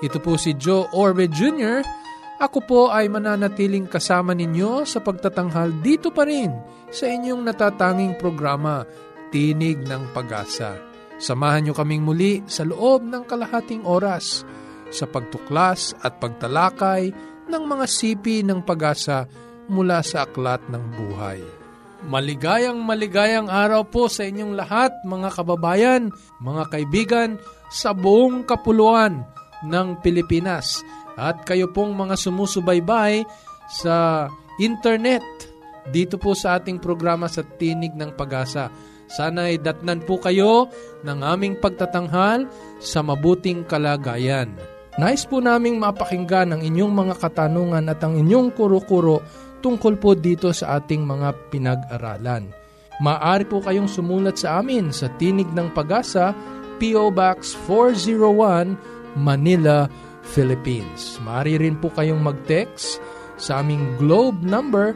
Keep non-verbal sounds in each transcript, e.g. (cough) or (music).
Ito po si Joe Orbe Jr., ako po ay mananatiling kasama ninyo sa pagtatanghal dito pa rin sa inyong natatanging programa, Tinig ng Pag-asa. Samahan nyo kaming muli sa loob ng kalahating oras sa pagtuklas at pagtalakay ng mga sipi ng pag-asa mula sa aklat ng buhay. Maligayang maligayang araw po sa inyong lahat mga kababayan, mga kaibigan sa buong kapuluan ng Pilipinas at kayo pong mga sumusubaybay sa internet dito po sa ating programa sa Tinig ng Pag-asa. Sana ay datnan po kayo ng aming pagtatanghal sa mabuting kalagayan. Nais po naming mapakinggan ang inyong mga katanungan at ang inyong kuro-kuro tungkol po dito sa ating mga pinag-aralan. Maaari po kayong sumulat sa amin sa Tinig ng Pag-asa, P.O. Box 401, Manila, Philippines. Maaari rin po kayong mag-text sa aming globe number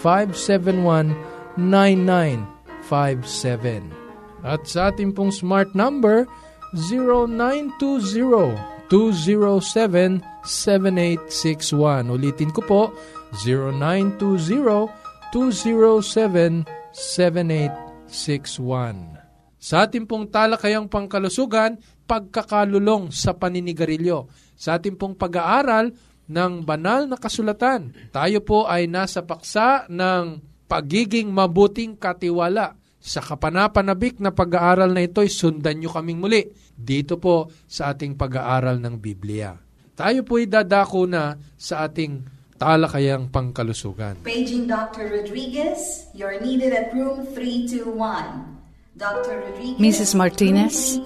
0915-571-9957. At sa ating pong smart number 0920-207-7861. Ulitin ko po 0920-207-7861. Sa ating pong talakayang pangkalusugan, pagkakalulong sa paninigarilyo. Sa ating pong pag-aaral ng banal na kasulatan, tayo po ay nasa paksa ng pagiging mabuting katiwala. Sa kapanapanabik na pag-aaral na ito, sundan nyo kaming muli dito po sa ating pag-aaral ng Biblia. Tayo po ay dadako na sa ating talakayang pangkalusugan. Paging Dr. Rodriguez, you're needed at room 321. Mrs. Martinez,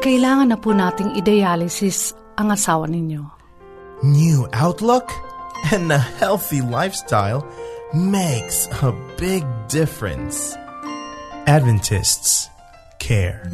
kailangan na po nating i-dialysis ang asawa ninyo. New outlook and a healthy lifestyle makes a big difference. Adventists care.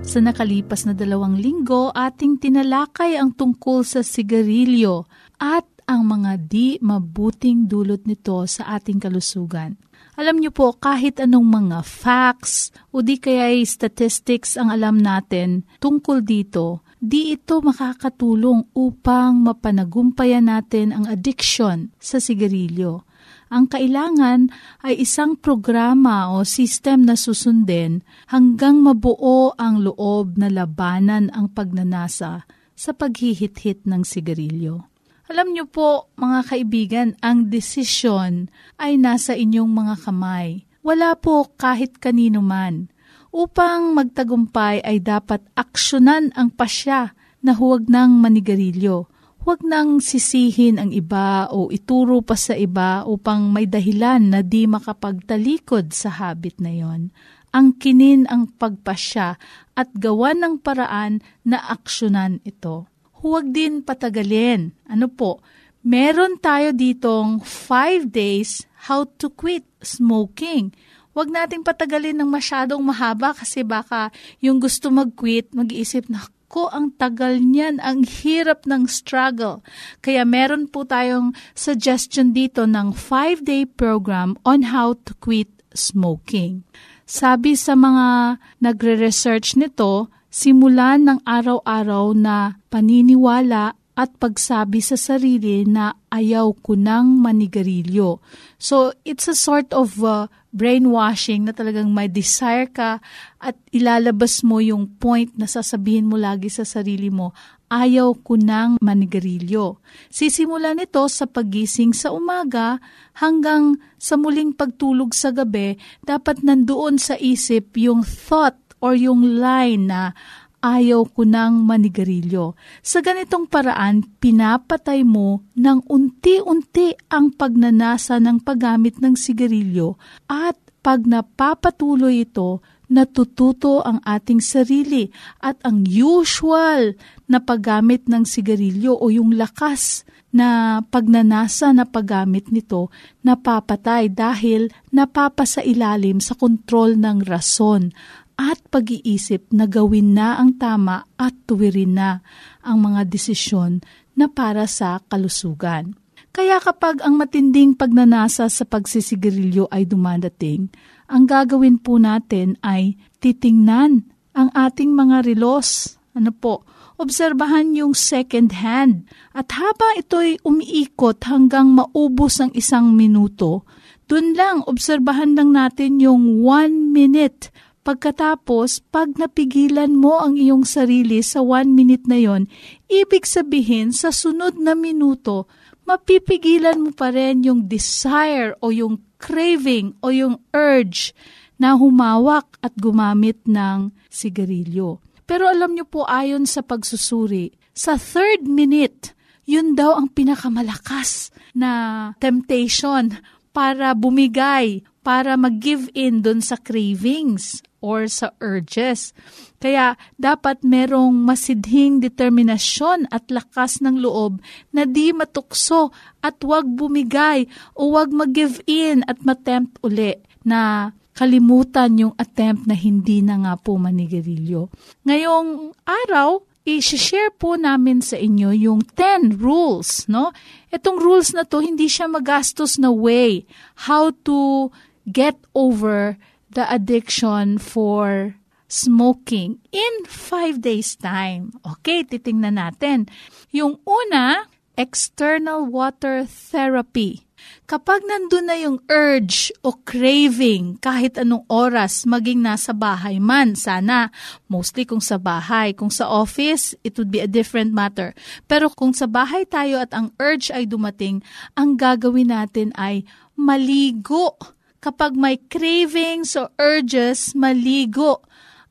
Sa nakalipas na dalawang linggo, ating tinalakay ang tungkol sa sigarilyo at ang mga di mabuting dulot nito sa ating kalusugan. Alam niyo po, kahit anong mga facts o di kaya statistics ang alam natin tungkol dito, di ito makakatulong upang mapanagumpayan natin ang addiction sa sigarilyo. Ang kailangan ay isang programa o system na susundin hanggang mabuo ang loob na labanan ang pagnanasa sa paghihit-hit ng sigarilyo. Alam niyo po, mga kaibigan, ang desisyon ay nasa inyong mga kamay. Wala po kahit kanino man. Upang magtagumpay ay dapat aksyonan ang pasya na huwag nang manigarilyo. Huwag nang sisihin ang iba o ituro pa sa iba upang may dahilan na di makapagtalikod sa habit na yon. Ang kinin ang pagpasya at gawan ng paraan na aksyonan ito huwag din patagalin. Ano po? Meron tayo ditong 5 days how to quit smoking. Huwag nating patagalin ng masyadong mahaba kasi baka yung gusto mag-quit, mag-iisip na ko ang tagal niyan, ang hirap ng struggle. Kaya meron po tayong suggestion dito ng 5-day program on how to quit smoking. Sabi sa mga nagre-research nito, simulan ng araw-araw na paniniwala at pagsabi sa sarili na ayaw ko ng manigarilyo. So, it's a sort of uh, brainwashing na talagang may desire ka at ilalabas mo yung point na sasabihin mo lagi sa sarili mo, ayaw ko ng manigarilyo. Sisimulan ito sa pagising sa umaga hanggang sa muling pagtulog sa gabi, dapat nandoon sa isip yung thought or yung line na ayaw ko ng manigarilyo. Sa ganitong paraan, pinapatay mo ng unti-unti ang pagnanasa ng paggamit ng sigarilyo at pag napapatuloy ito, natututo ang ating sarili at ang usual na paggamit ng sigarilyo o yung lakas na pagnanasa na paggamit nito napapatay dahil napapasa ilalim sa kontrol ng rason at pag-iisip na gawin na ang tama at tuwirin na ang mga desisyon na para sa kalusugan. Kaya kapag ang matinding pagnanasa sa pagsisigarilyo ay dumadating, ang gagawin po natin ay titingnan ang ating mga relos. Ano po? Obserbahan yung second hand. At habang ito'y umiikot hanggang maubos ang isang minuto, dun lang, obserbahan lang natin yung one minute. Pagkatapos, pag napigilan mo ang iyong sarili sa one minute na yon, ibig sabihin sa sunod na minuto, mapipigilan mo pa rin yung desire o yung craving o yung urge na humawak at gumamit ng sigarilyo. Pero alam niyo po ayon sa pagsusuri, sa third minute, yun daw ang pinakamalakas na temptation para bumigay, para mag-give in dun sa cravings or sa urges. Kaya dapat merong masidhing determinasyon at lakas ng loob na di matukso at wag bumigay o wag mag-give in at matempt uli na kalimutan yung attempt na hindi na nga po manigarilyo. Ngayong araw, i-share po namin sa inyo yung 10 rules, no? Itong rules na to, hindi siya magastos na way how to get over the addiction for smoking in 5 days time. Okay, titingnan natin. Yung una, external water therapy. Kapag nandun na yung urge o craving kahit anong oras maging nasa bahay man, sana mostly kung sa bahay. Kung sa office, it would be a different matter. Pero kung sa bahay tayo at ang urge ay dumating, ang gagawin natin ay maligo kapag may cravings o urges, maligo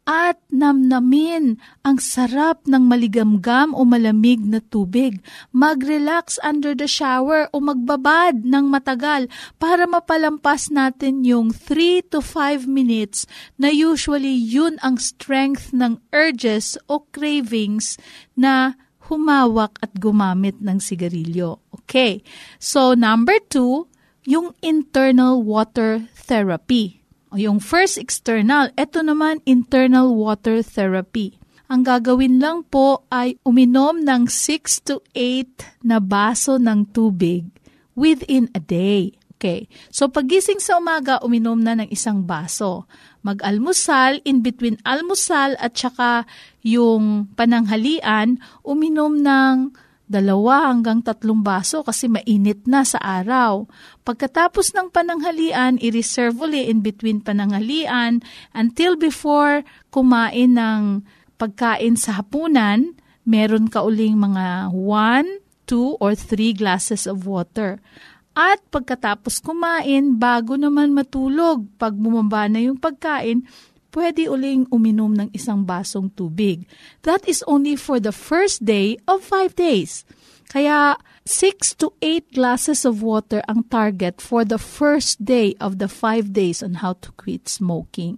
at namnamin ang sarap ng maligamgam o malamig na tubig. Mag-relax under the shower o magbabad ng matagal para mapalampas natin yung 3 to 5 minutes na usually yun ang strength ng urges o cravings na humawak at gumamit ng sigarilyo. Okay. So, number two, yung internal water therapy. O yung first external, ito naman internal water therapy. Ang gagawin lang po ay uminom ng 6 to 8 na baso ng tubig within a day. Okay. So pagising sa umaga, uminom na ng isang baso. Mag-almusal, in between almusal at saka yung pananghalian, uminom ng dalawa hanggang tatlong baso kasi mainit na sa araw. Pagkatapos ng pananghalian, i-reserve uli in between pananghalian until before kumain ng pagkain sa hapunan, meron ka uling mga 1, 2, or 3 glasses of water. At pagkatapos kumain, bago naman matulog, pag bumaba na yung pagkain, pwede uling uminom ng isang basong tubig. That is only for the first day of five days. Kaya 6 to 8 glasses of water ang target for the first day of the 5 days on how to quit smoking.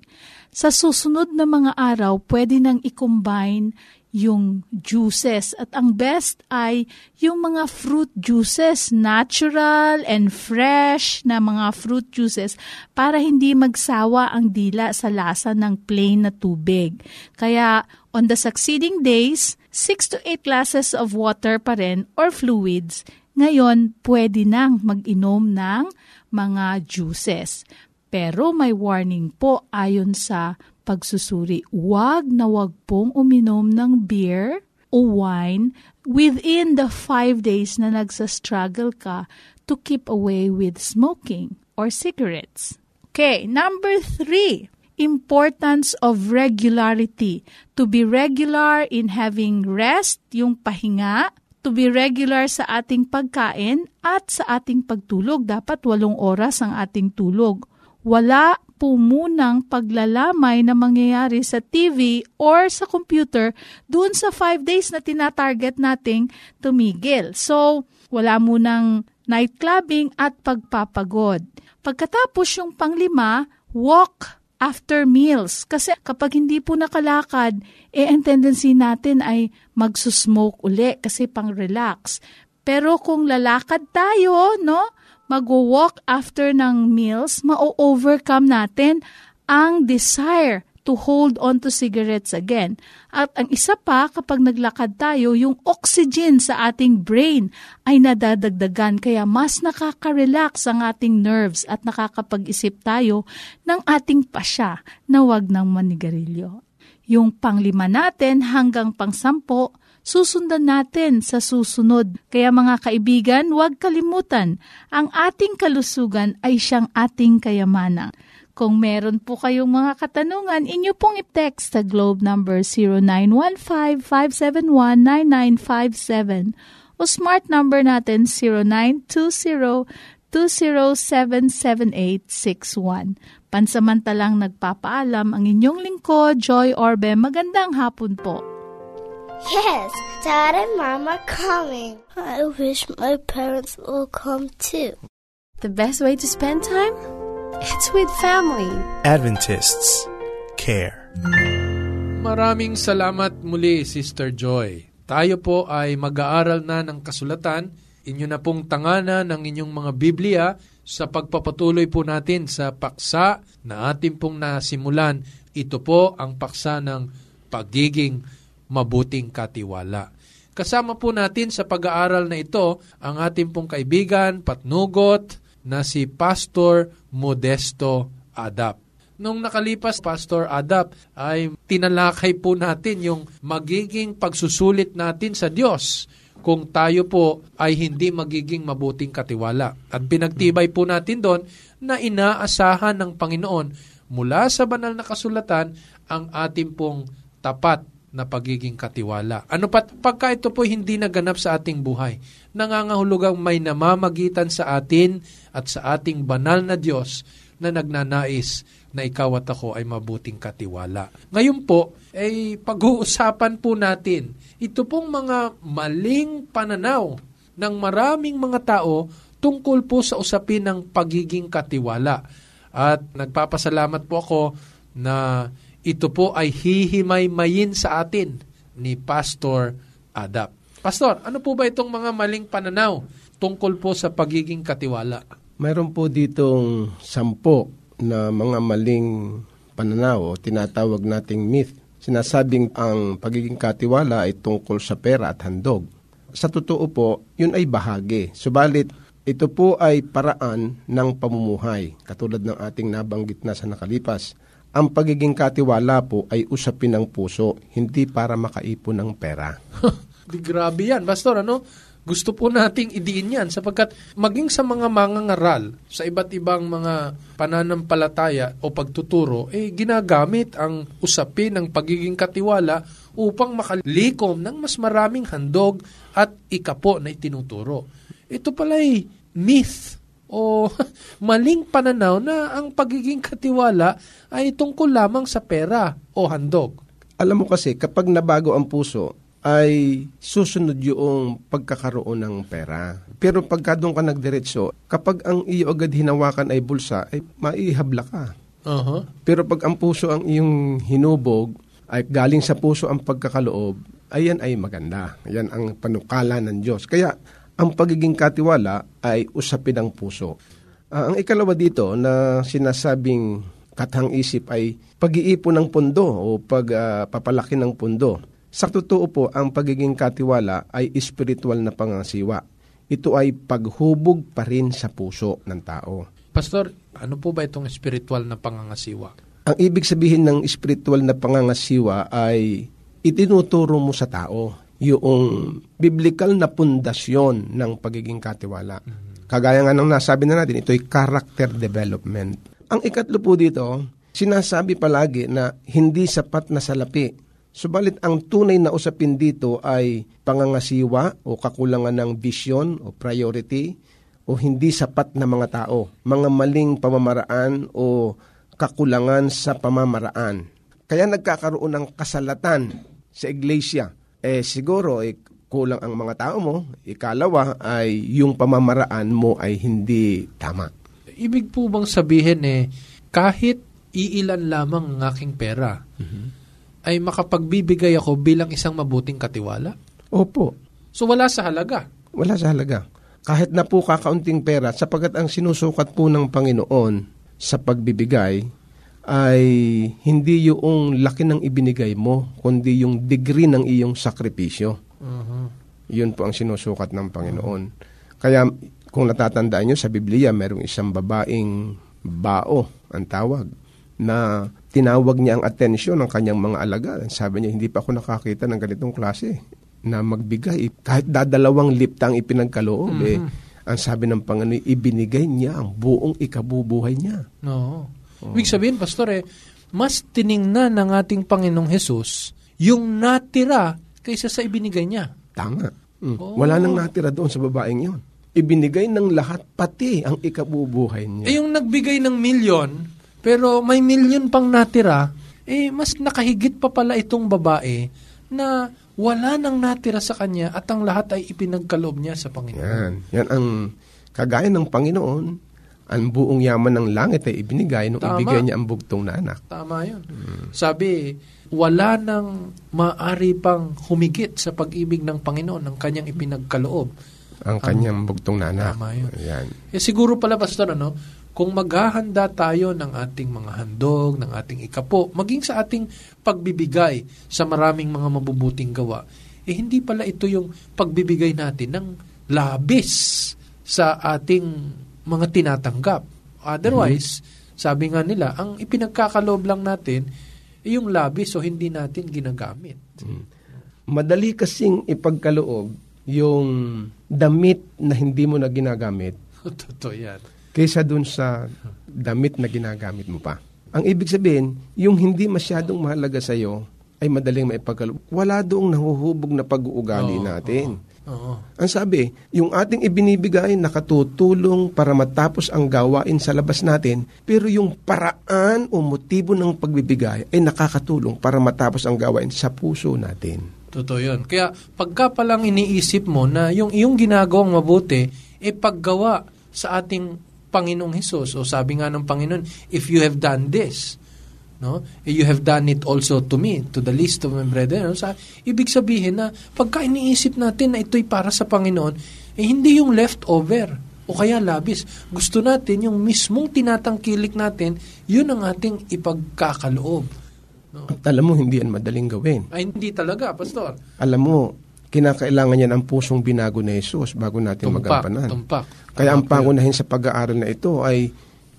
Sa susunod na mga araw, pwede nang i-combine yung juices. At ang best ay yung mga fruit juices, natural and fresh na mga fruit juices para hindi magsawa ang dila sa lasa ng plain na tubig. Kaya on the succeeding days, 6 to 8 glasses of water pa rin or fluids. Ngayon, pwede nang mag-inom ng mga juices. Pero may warning po ayon sa pagsusuri. Huwag na huwag pong uminom ng beer o wine within the five days na nagsa-struggle ka to keep away with smoking or cigarettes. Okay, number three, importance of regularity. To be regular in having rest, yung pahinga, to be regular sa ating pagkain at sa ating pagtulog. Dapat walong oras ang ating tulog. Wala po munang paglalamay na mangyayari sa TV or sa computer doon sa 5 days na tinatarget nating tumigil. So, wala munang night clubbing at pagpapagod. Pagkatapos yung panglima, walk after meals. Kasi kapag hindi po nakalakad, eh ang tendency natin ay magsusmoke uli kasi pang relax. Pero kung lalakad tayo, no, mag-walk after ng meals, ma-overcome natin ang desire to hold on to cigarettes again. At ang isa pa, kapag naglakad tayo, yung oxygen sa ating brain ay nadadagdagan kaya mas nakaka-relax ang ating nerves at nakakapag-isip tayo ng ating pasya na wag ng manigarilyo. Yung panglima natin hanggang pangsampo, susundan natin sa susunod. Kaya mga kaibigan, huwag kalimutan, ang ating kalusugan ay siyang ating kayamanan. Kung meron po kayong mga katanungan, inyo pong i-text sa globe number 0915-571-9957 o smart number natin 0920-2077861. Pansamantalang nagpapaalam ang inyong lingkod, Joy Orbe. Magandang hapon po. Yes, Dad and Mom are coming. I wish my parents will come too. The best way to spend time? It's with family. Adventists care. Maraming salamat muli, Sister Joy. Tayo po ay mag-aaral na ng kasulatan. Inyo na pong tangana ng inyong mga Biblia sa pagpapatuloy po natin sa paksa na ating pong nasimulan. Ito po ang paksa ng pagiging mabuting katiwala. Kasama po natin sa pag-aaral na ito ang ating pong kaibigan, patnugot, na si Pastor Modesto Adap. Nung nakalipas, Pastor Adap, ay tinalakay po natin yung magiging pagsusulit natin sa Diyos kung tayo po ay hindi magiging mabuting katiwala. At pinagtibay po natin doon na inaasahan ng Panginoon mula sa banal na kasulatan ang ating pong tapat na pagiging katiwala. Ano pat pagka ito po hindi naganap sa ating buhay, nangangahulugang may namamagitan sa atin at sa ating banal na Diyos na nagnanais na ikaw at ako ay mabuting katiwala. Ngayon po, ay pag-uusapan po natin ito pong mga maling pananaw ng maraming mga tao tungkol po sa usapin ng pagiging katiwala. At nagpapasalamat po ako na ito po ay hihimay-mayin sa atin ni Pastor Adap. Pastor, ano po ba itong mga maling pananaw tungkol po sa pagiging katiwala? Mayroon po ditong sampo na mga maling pananaw o tinatawag nating myth. Sinasabing ang pagiging katiwala ay tungkol sa pera at handog. Sa totoo po, yun ay bahagi. Subalit, ito po ay paraan ng pamumuhay, katulad ng ating nabanggit na sa nakalipas ang pagiging katiwala po ay usapin ng puso, hindi para makaipon ng pera. (laughs) Di grabe yan, Pastor, ano? Gusto po nating idiin yan sapagkat maging sa mga mangangaral, sa iba't ibang mga pananampalataya o pagtuturo, eh ginagamit ang usapin ng pagiging katiwala upang makalikom ng mas maraming handog at ikapo na itinuturo. Ito pala'y myth o (laughs) maling pananaw na ang pagiging katiwala ay tungkol lamang sa pera o handog. Alam mo kasi, kapag nabago ang puso, ay susunod yung pagkakaroon ng pera. Pero pagka doon ka nagdiretso, kapag ang iyo agad hinawakan ay bulsa, ay maihabla ka. Uh-huh. Pero pag ang puso ang iyong hinubog, ay galing sa puso ang pagkakaloob, ayan ay maganda. Yan ang panukala ng Diyos. Kaya ang pagiging katiwala ay usapin ng puso. Uh, ang ikalawa dito na sinasabing kathang isip ay pag-iipon ng pundo o pagpapalaki uh, ng pundo. Sa totoo po, ang pagiging katiwala ay espiritual na pangasiwa. Ito ay paghubog pa rin sa puso ng tao. Pastor, ano po ba itong espiritual na pangangasiwa? Ang ibig sabihin ng espiritual na pangangasiwa ay itinuturo mo sa tao yung biblical na pundasyon ng pagiging katiwala. Kagaya nga ng nasabi na natin, ito ay character development. Ang ikatlo po dito, sinasabi palagi na hindi sapat na salapi. Subalit ang tunay na usapin dito ay pangangasiwa o kakulangan ng vision o priority o hindi sapat na mga tao, mga maling pamamaraan o kakulangan sa pamamaraan. Kaya nagkakaroon ng kasalatan sa iglesia eh siguro eh, kulang ang mga tao mo. Ikalawa ay yung pamamaraan mo ay hindi tama. Ibig po bang sabihin eh, kahit iilan lamang ang aking pera, ay makapagbibigay ako bilang isang mabuting katiwala? Opo, So wala sa halaga. wala sa halaga. Kahit na po kakaunting pera, sapagat ang sinusukat po ng Panginoon sa pagbibigay ay hindi yung laki ng ibinigay mo, kundi yung degree ng iyong sakripisyo. Yun po ang sinusukat ng Panginoon. Kaya kung natatandaan nyo sa Biblia, merong isang babaeng bao, ang tawag, na tinawag niya ang atensyon ng kanyang mga alaga. Sabi niya, hindi pa ako nakakita ng ganitong klase na magbigay. Kahit dadalawang liptang ipinagkaloob, eh, ang sabi ng Panginoon, ibinigay niya ang buong ikabubuhay niya. No. Ibig sabihin, Pastor, eh, mas tiningnan ng ating Panginoong Hesus yung natira kaysa sa ibinigay niya. Tama. Mm. Oh. Wala nang natira doon sa babaeng yon. Ibinigay ng lahat, pati ang ikabubuhay niya. Eh yung nagbigay ng milyon, pero may milyon pang natira, eh mas nakahigit pa pala itong babae na wala nang natira sa kanya at ang lahat ay ipinagkaloob niya sa Panginoon. Yan. Yan ang kagaya ng Panginoon, ang buong yaman ng langit ay ibinigay nung Tama. ibigay niya ang bugtong na anak. Tama yun. Sabi, wala nang maari pang humigit sa pag-ibig ng Panginoon ng kanyang ipinagkaloob. Ang kanyang bugtong na anak. Tama yun. Yan. Eh, siguro pala, Pastor, ano, kung maghahanda tayo ng ating mga handog, ng ating ikapo, maging sa ating pagbibigay sa maraming mga mabubuting gawa, eh hindi pala ito yung pagbibigay natin ng labis sa ating mga tinatanggap. Otherwise, sabi nga nila, ang ipinagkakaloob lang natin, eh, yung labis o hindi natin ginagamit. Madali kasing ipagkaloob yung damit na hindi mo na ginagamit (laughs) Totoo yan. kaysa dun sa damit na ginagamit mo pa. Ang ibig sabihin, yung hindi masyadong mahalaga sa iyo ay madaling maipagkaloob. Wala doong nahuhubog na pag-uugali Oo, natin. Oo. Ang sabi, yung ating ibinibigay nakatutulong para matapos ang gawain sa labas natin, pero yung paraan o motibo ng pagbibigay ay nakakatulong para matapos ang gawain sa puso natin. Totoo yun. Kaya pagka palang iniisip mo na yung iyong ginagawang mabuti, e paggawa sa ating Panginoong Hesus. O sabi nga ng Panginoon, if you have done this, no, eh, you have done it also to me, to the least of my brethren. No? Sa, ibig sabihin na pagka iniisip natin na ito'y para sa Panginoon, eh hindi yung leftover o kaya labis. Gusto natin yung mismong tinatangkilik natin, yun ang ating ipagkakaloob. No? At alam mo, hindi yan madaling gawin. Ay, hindi talaga, Pastor. Alam mo, kinakailangan yan ang pusong binago ni Jesus bago natin Tumpak, magampanan. tumpak. Kaya ang pangunahin sa pag-aaral na ito ay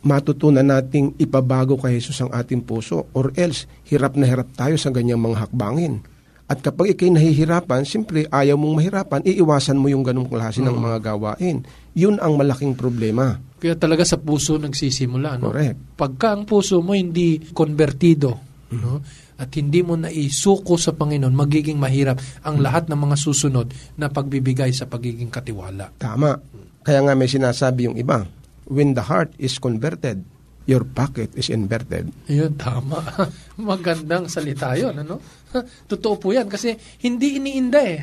matutunan nating ipabago kay Jesus ang ating puso or else hirap na hirap tayo sa ganyang mga hakbangin. At kapag ikay nahihirapan, siyempre ayaw mong mahirapan, iiwasan mo yung ganong klase ng Mm. mga gawain. Yun ang malaking problema. Kaya talaga sa puso nagsisimula. No? Correct. Pagka ang puso mo hindi konvertido no? at hindi mo na isuko sa Panginoon, magiging mahirap ang lahat ng mga susunod na pagbibigay sa pagiging katiwala. Tama. Kaya nga may sinasabi yung iba, when the heart is converted, your pocket is inverted. Ayun, tama. (laughs) Magandang salita yun. Ano? (laughs) Totoo po yan kasi hindi iniinda eh.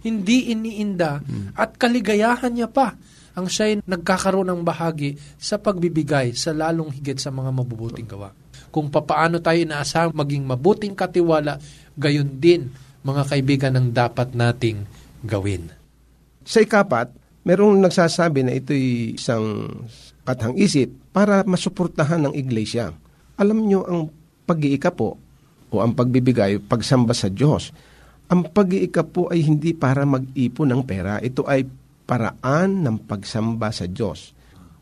Hindi iniinda at kaligayahan niya pa ang siya'y nagkakaroon ng bahagi sa pagbibigay sa lalong higit sa mga mabubuting gawa. Kung papaano tayo inaasahang maging mabuting katiwala, gayon din mga kaibigan ang dapat nating gawin. Sa ikapat, merong nagsasabi na ito'y isang katang isip para masuportahan ng iglesia. Alam nyo, ang pag-iika po o ang pagbibigay, pagsamba sa Diyos, ang pag-iika po ay hindi para mag-ipon ng pera. Ito ay paraan ng pagsamba sa Diyos.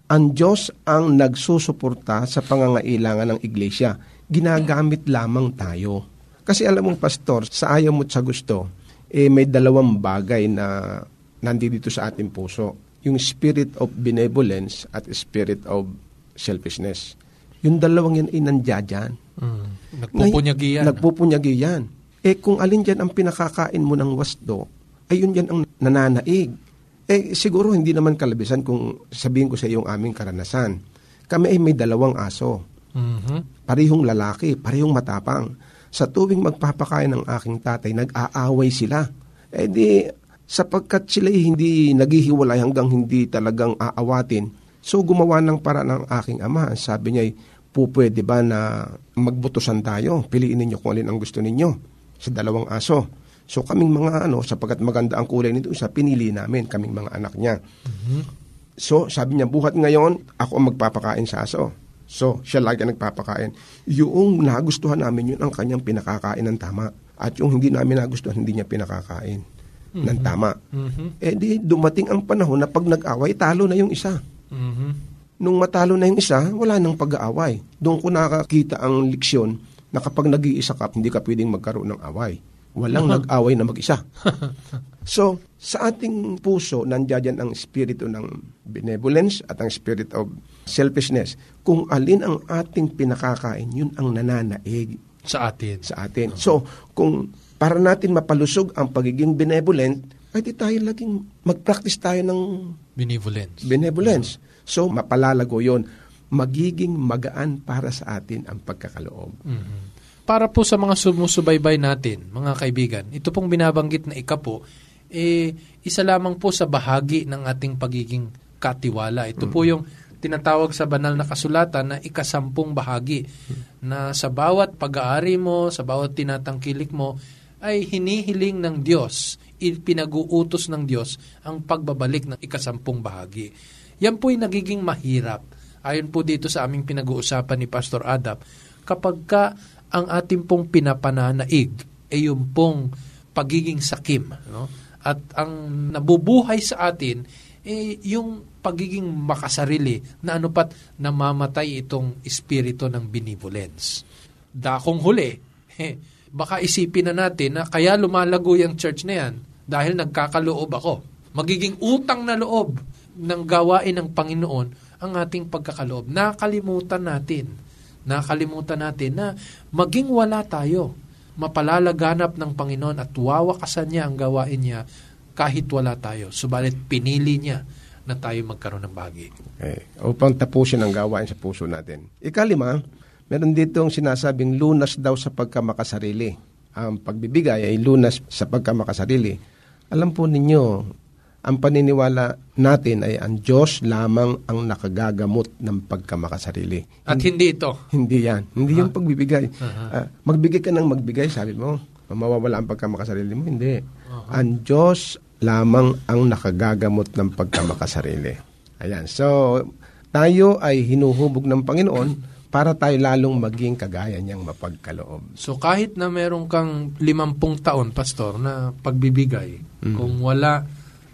Ang Diyos ang nagsusuporta sa pangangailangan ng iglesia. Ginagamit lamang tayo. Kasi alam mo, Pastor, sa ayaw mo sa gusto, eh, may dalawang bagay na nandito sa ating puso. Yung spirit of benevolence at spirit of selfishness. Yung dalawang yan ay nandiyan. Nagpupunyagi yan. Nagpupunyagi yan. Eh kung alin dyan ang pinakakain mo ng wasdo, ay yun yan ang nananaig. Eh siguro hindi naman kalabisan kung sabihin ko sa iyo yung aming karanasan. Kami ay may dalawang aso. Mhm. Parihong lalaki, parihong matapang. Sa tuwing magpapakain ng aking tatay, nag-aaway sila. Eh di, sapagkat sila hindi naghihiwalay hanggang hindi talagang aawatin, so gumawa ng para ng aking ama. Sabi niya, po pwede ba na magbutusan tayo? Piliin ninyo kung alin ang gusto ninyo sa dalawang aso. So kaming mga ano, sapagkat maganda ang kulay nito, isa pinili namin, kaming mga anak niya. So sabi niya, buhat ngayon, ako ang magpapakain sa aso. So siya lagi ang nagpapakain. Yung nagustuhan namin, yun ang kanyang pinakakain ng tama. At yung hindi namin nagustuhan, hindi niya pinakakain ng tama. Eh di dumating ang panahon na pag nag-away, talo na yung isa. Nung matalo na yung isa, wala nang pag-aaway. Doon ko nakakita ang leksyon na kapag nag-iisa ka, hindi ka pwedeng magkaroon ng away. Walang (laughs) nag-away na mag-isa. (laughs) so, sa ating puso, nandiyan ang espiritu ng benevolence at ang spirit of selfishness. Kung alin ang ating pinakakain, yun ang nananaig Sa atin. sa atin. So, kung para natin mapalusog ang pagiging benevolent, ay di tayo laging mag-practice tayo ng Benevolence. benevolence. So, mapalalago yon Magiging magaan para sa atin ang pagkakaloob. Para po sa mga sumusubaybay natin, mga kaibigan, ito pong binabanggit na ikapo, eh, isa lamang po sa bahagi ng ating pagiging katiwala. Ito po yung tinatawag sa banal na kasulatan na ikasampung bahagi na sa bawat pag-aari mo, sa bawat tinatangkilik mo, ay hinihiling ng Diyos, pinag-uutos ng Diyos ang pagbabalik ng ikasampung bahagi. Yan po'y nagiging mahirap. Ayon po dito sa aming pinag-uusapan ni Pastor Adap, kapag ka ang ating pong pinapananaig ay yung pong pagiging sakim. No? At ang nabubuhay sa atin eh, yung pagiging makasarili na ano pat namamatay itong espiritu ng benevolence. Dakong huli, (laughs) eh, baka isipin na natin na kaya lumalago yung church na yan dahil nagkakaloob ako. Magiging utang na loob ng gawain ng Panginoon ang ating pagkakaloob. Nakalimutan natin nakalimutan natin na maging wala tayo, mapalalaganap ng Panginoon at wawakasan niya ang gawain niya kahit wala tayo. Subalit pinili niya na tayo magkaroon ng bahagi. Okay. Upang tapusin ang gawain sa puso natin. Ikalima, meron dito ang sinasabing lunas daw sa pagkamakasarili. Ang pagbibigay ay lunas sa pagkamakasarili. Alam po ninyo, ang paniniwala natin ay ang Diyos lamang ang nakagagamot ng pagkamakasarili. At hindi ito. Hindi yan. Hindi yung pagbibigay. Ah, magbigay ka ng magbigay, sabi mo, mawawala ang pagkamakasarili mo. Hindi. Ang Diyos lamang ang nakagagamot ng pagkamakasarili. Ayan. So, tayo ay hinuhubog ng Panginoon para tayo lalong maging kagaya niyang mapagkaloob. So kahit na meron kang limampung taon, Pastor, na pagbibigay, kung wala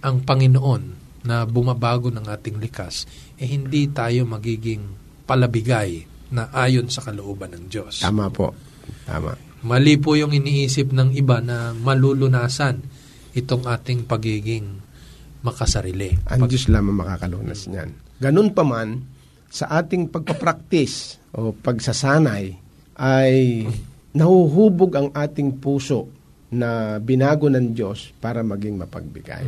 ang Panginoon na bumabago ng ating likas, eh hindi tayo magiging palabigay na ayon sa kalooban ng Diyos. Tama po. Tama. Mali po yung iniisip ng iba na malulunasan itong ating pagiging makasarili. Ang Diyos lamang makakalunas niyan. Ganun pa man, sa ating pagpapraktis o pagsasanay ay nahuhubog ang ating puso na binago ng Diyos para maging mapagbigay.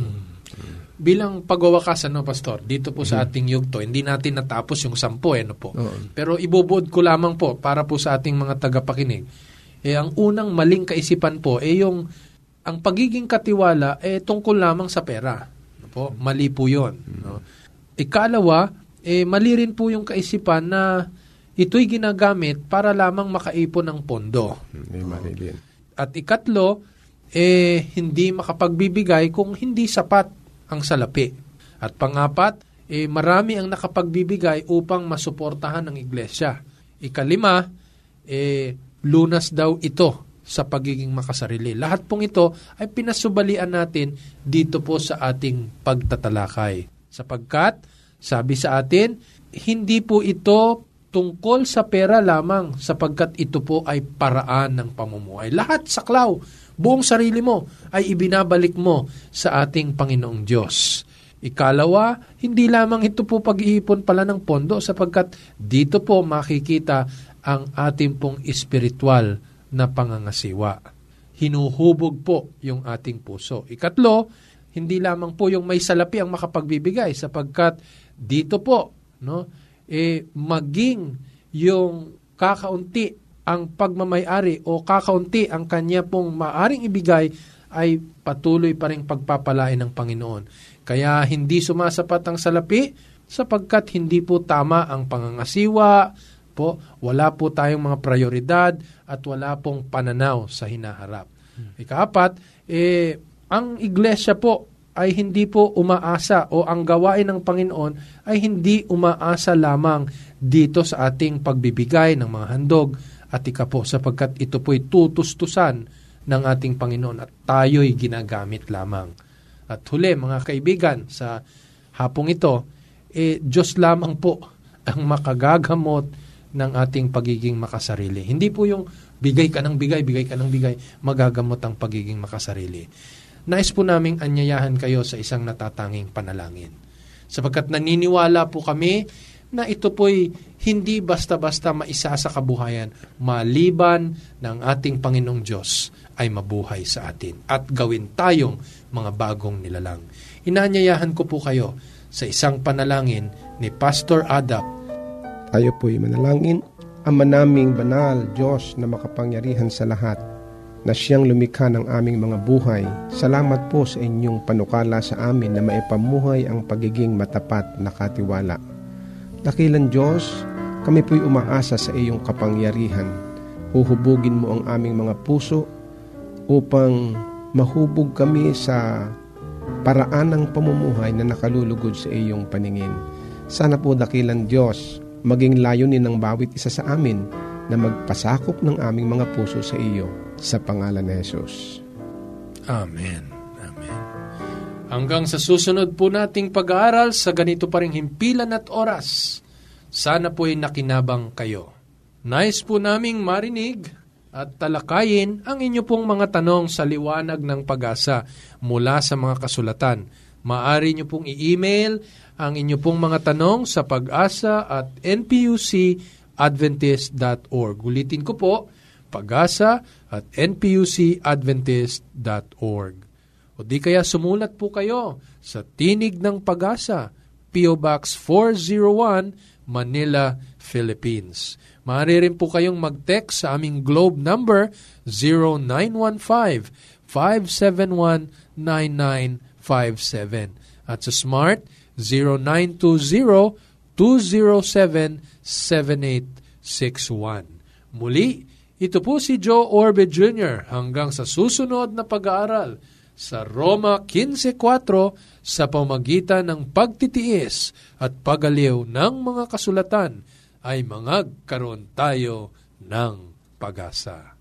Bilang pagwawakas, ano, Pastor, dito po sa ating yugto, hindi natin natapos yung sampo, eh, ano po. Pero ibubuod ko lamang po para po sa ating mga tagapakinig. Eh, ang unang maling kaisipan po, eh, yung ang pagiging katiwala, eh, tungkol lamang sa pera. Ano po? Mali po yun. No? Ikalawa, eh, mali rin po yung kaisipan na ito'y ginagamit para lamang makaipon ng pondo. Din. At ikatlo, eh, hindi makapagbibigay kung hindi sapat ang salapi. At pangapat, eh, marami ang nakapagbibigay upang masuportahan ng iglesia. Ikalima, eh, lunas daw ito sa pagiging makasarili. Lahat pong ito ay pinasubalian natin dito po sa ating pagtatalakay. Sapagkat, sabi sa atin, hindi po ito tungkol sa pera lamang sapagkat ito po ay paraan ng pamumuhay. Lahat saklaw, buong sarili mo ay ibinabalik mo sa ating Panginoong Diyos. Ikalawa, hindi lamang ito po pag-iipon pala ng pondo sapagkat dito po makikita ang ating pong espiritual na pangangasiwa. Hinuhubog po yung ating puso. Ikatlo, hindi lamang po yung may salapi ang makapagbibigay sapagkat dito po, no, eh, maging yung kakaunti ang pagmamayari o kakaunti ang kanya pong maaring ibigay ay patuloy pa rin pagpapalain ng Panginoon. Kaya hindi sumasapat ang salapi sapagkat hindi po tama ang pangangasiwa, po, wala po tayong mga prioridad at wala pong pananaw sa hinaharap. Ikaapat, eh, ang iglesia po ay hindi po umaasa o ang gawain ng Panginoon ay hindi umaasa lamang dito sa ating pagbibigay ng mga handog at ika po sapagkat ito po'y tutustusan ng ating Panginoon at tayo'y ginagamit lamang. At huli mga kaibigan sa hapong ito, eh, Diyos lamang po ang makagagamot ng ating pagiging makasarili. Hindi po yung bigay ka ng bigay, bigay ka ng bigay, magagamot ang pagiging makasarili nais po naming anyayahan kayo sa isang natatanging panalangin. Sapagkat naniniwala po kami na ito po'y hindi basta-basta maisa sa kabuhayan, maliban ng ating Panginoong Diyos ay mabuhay sa atin at gawin tayong mga bagong nilalang. Inaanyayahan ko po kayo sa isang panalangin ni Pastor Adap. Tayo po'y manalangin, Ama naming banal, Diyos na makapangyarihan sa lahat, na siyang lumikha ng aming mga buhay. Salamat po sa inyong panukala sa amin na maipamuhay ang pagiging matapat na katiwala. Dakilan Diyos, kami po'y umaasa sa iyong kapangyarihan. Uhubugin mo ang aming mga puso upang mahubog kami sa paraan ng pamumuhay na nakalulugod sa iyong paningin. Sana po dakilan Diyos, maging layunin ng bawat isa sa amin na magpasakop ng aming mga puso sa iyo sa pangalan ni Jesus. Amen. Amen. Hanggang sa susunod po nating pag-aaral sa ganito pa ring himpilan at oras, sana po'y nakinabang kayo. Nice po naming marinig at talakayin ang inyo pong mga tanong sa liwanag ng pag-asa mula sa mga kasulatan. Maari nyo pong i-email ang inyo pong mga tanong sa pag-asa at npucadventist.org. Ulitin ko po, pag-asa at npucadventist.org. O di kaya sumulat po kayo sa Tinig ng Pag-asa, P.O. Box 401, Manila, Philippines. Maaari rin po kayong mag-text sa aming globe number 0915-571-9957 at sa smart 0920 207-7861. Muli, ito po si Joe Orbe Jr. hanggang sa susunod na pag-aaral sa Roma 15.4 sa pamagitan ng pagtitiis at pagaliw ng mga kasulatan ay mangagkaroon tayo ng pag-asa.